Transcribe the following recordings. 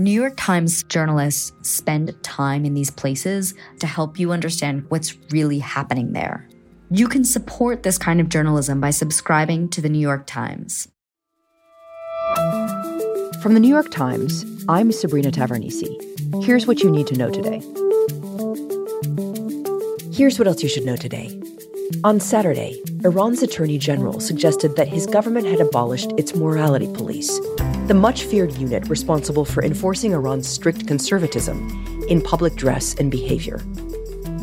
New York Times journalists spend time in these places to help you understand what's really happening there. You can support this kind of journalism by subscribing to the New York Times. From the New York Times, I'm Sabrina Tavernise. Here's what you need to know today. Here's what else you should know today. On Saturday, Iran's attorney general suggested that his government had abolished its morality police, the much feared unit responsible for enforcing Iran's strict conservatism in public dress and behavior.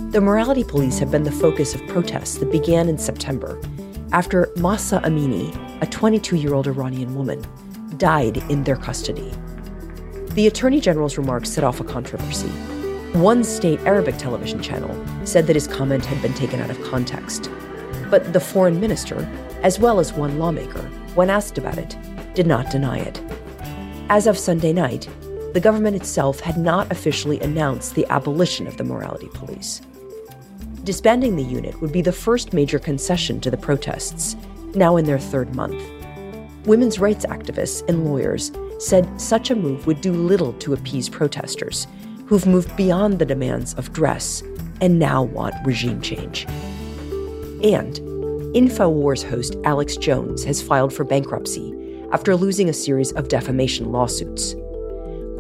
The morality police have been the focus of protests that began in September after Mahsa Amini, a 22 year old Iranian woman, died in their custody. The Attorney General's remarks set off a controversy. One state Arabic television channel said that his comment had been taken out of context. But the foreign minister, as well as one lawmaker, when asked about it, did not deny it. As of Sunday night, the government itself had not officially announced the abolition of the morality police. Disbanding the unit would be the first major concession to the protests, now in their third month women's rights activists and lawyers said such a move would do little to appease protesters, who've moved beyond the demands of dress and now want regime change. And InfoWars host Alex Jones has filed for bankruptcy after losing a series of defamation lawsuits.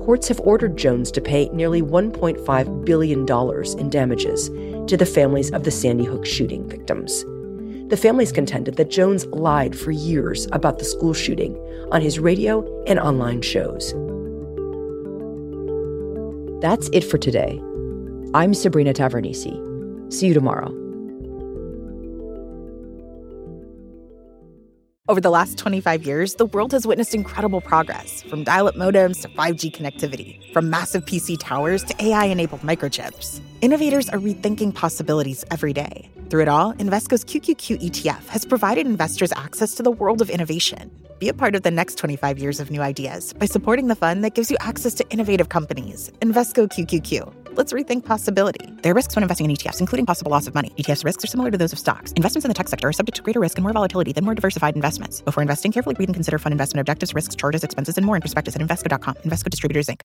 Courts have ordered Jones to pay nearly $1.5 billion in damages to the families of the Sandy Hook shooting victims. The families contended that Jones lied for years about the school shooting on his radio and online shows. That's it for today. I'm Sabrina Tavernise. See you tomorrow. Over the last 25 years, the world has witnessed incredible progress from dial up modems to 5G connectivity, from massive PC towers to AI enabled microchips. Innovators are rethinking possibilities every day. Through it all, Invesco's QQQ ETF has provided investors access to the world of innovation. Be a part of the next 25 years of new ideas by supporting the fund that gives you access to innovative companies. Invesco QQQ. Let's rethink possibility. There are risks when investing in ETFs, including possible loss of money. ETFs risks are similar to those of stocks. Investments in the tech sector are subject to greater risk and more volatility than more diversified investments. Before investing, carefully read and consider fund investment objectives, risks, charges, expenses, and more in prospectus at Invesco.com. Invesco Distributors, Inc.